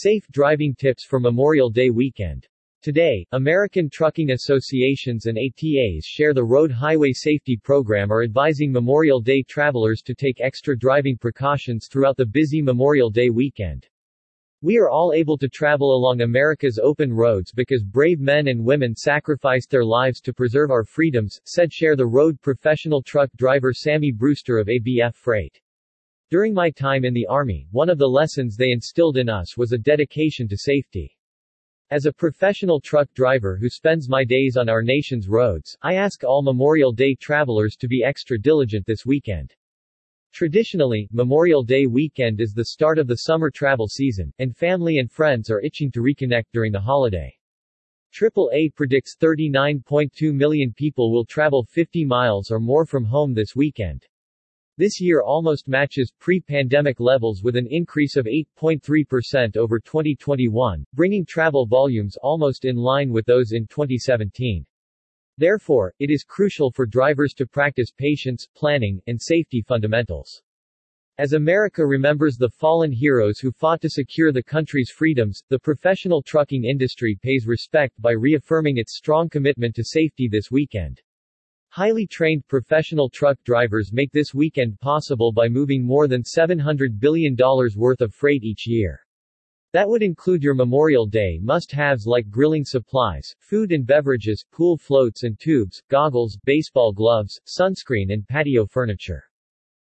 Safe driving tips for Memorial Day weekend. Today, American trucking associations and ATAs share the Road Highway Safety Program are advising Memorial Day travelers to take extra driving precautions throughout the busy Memorial Day weekend. We are all able to travel along America's open roads because brave men and women sacrificed their lives to preserve our freedoms, said Share the Road professional truck driver Sammy Brewster of ABF Freight. During my time in the Army, one of the lessons they instilled in us was a dedication to safety. As a professional truck driver who spends my days on our nation's roads, I ask all Memorial Day travelers to be extra diligent this weekend. Traditionally, Memorial Day weekend is the start of the summer travel season, and family and friends are itching to reconnect during the holiday. AAA predicts 39.2 million people will travel 50 miles or more from home this weekend. This year almost matches pre-pandemic levels with an increase of 8.3% over 2021, bringing travel volumes almost in line with those in 2017. Therefore, it is crucial for drivers to practice patience, planning, and safety fundamentals. As America remembers the fallen heroes who fought to secure the country's freedoms, the professional trucking industry pays respect by reaffirming its strong commitment to safety this weekend. Highly trained professional truck drivers make this weekend possible by moving more than $700 billion worth of freight each year. That would include your Memorial Day must-haves like grilling supplies, food and beverages, pool floats and tubes, goggles, baseball gloves, sunscreen and patio furniture.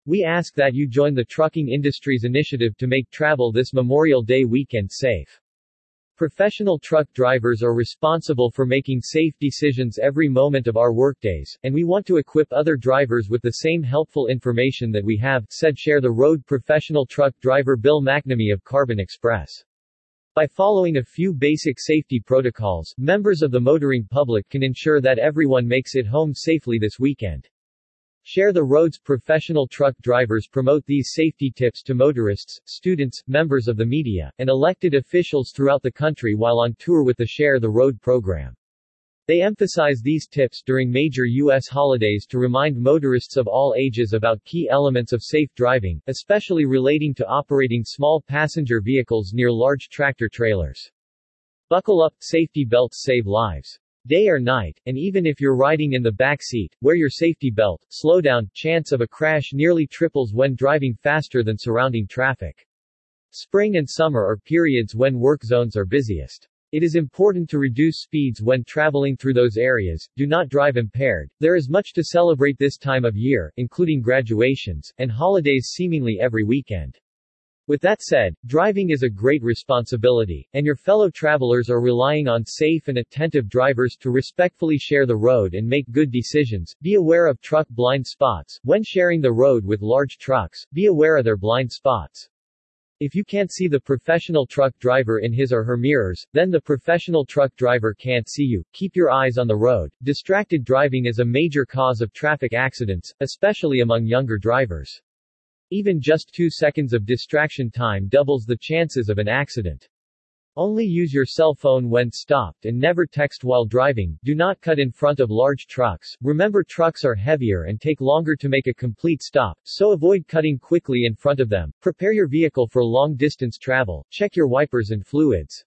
We ask that you join the trucking industry's initiative to make travel this Memorial Day weekend safe. Professional truck drivers are responsible for making safe decisions every moment of our workdays, and we want to equip other drivers with the same helpful information that we have, said Share the Road professional truck driver Bill McNamee of Carbon Express. By following a few basic safety protocols, members of the motoring public can ensure that everyone makes it home safely this weekend. Share the Road's professional truck drivers promote these safety tips to motorists, students, members of the media, and elected officials throughout the country while on tour with the Share the Road program. They emphasize these tips during major U.S. holidays to remind motorists of all ages about key elements of safe driving, especially relating to operating small passenger vehicles near large tractor trailers. Buckle up, safety belts save lives. Day or night, and even if you're riding in the back seat, wear your safety belt, slow down, chance of a crash nearly triples when driving faster than surrounding traffic. Spring and summer are periods when work zones are busiest. It is important to reduce speeds when traveling through those areas, do not drive impaired. There is much to celebrate this time of year, including graduations, and holidays seemingly every weekend. With that said, driving is a great responsibility, and your fellow travelers are relying on safe and attentive drivers to respectfully share the road and make good decisions. Be aware of truck blind spots. When sharing the road with large trucks, be aware of their blind spots. If you can't see the professional truck driver in his or her mirrors, then the professional truck driver can't see you. Keep your eyes on the road. Distracted driving is a major cause of traffic accidents, especially among younger drivers. Even just two seconds of distraction time doubles the chances of an accident. Only use your cell phone when stopped and never text while driving. Do not cut in front of large trucks. Remember trucks are heavier and take longer to make a complete stop, so avoid cutting quickly in front of them. Prepare your vehicle for long distance travel. Check your wipers and fluids.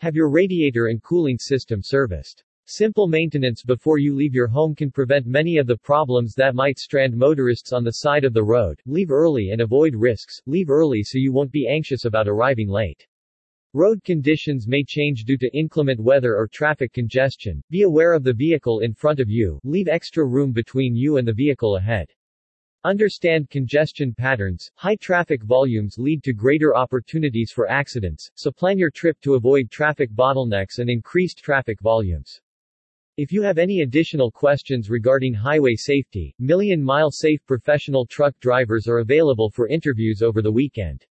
Have your radiator and cooling system serviced. Simple maintenance before you leave your home can prevent many of the problems that might strand motorists on the side of the road. Leave early and avoid risks. Leave early so you won't be anxious about arriving late. Road conditions may change due to inclement weather or traffic congestion. Be aware of the vehicle in front of you. Leave extra room between you and the vehicle ahead. Understand congestion patterns. High traffic volumes lead to greater opportunities for accidents, so plan your trip to avoid traffic bottlenecks and increased traffic volumes. If you have any additional questions regarding highway safety, Million Mile Safe professional truck drivers are available for interviews over the weekend.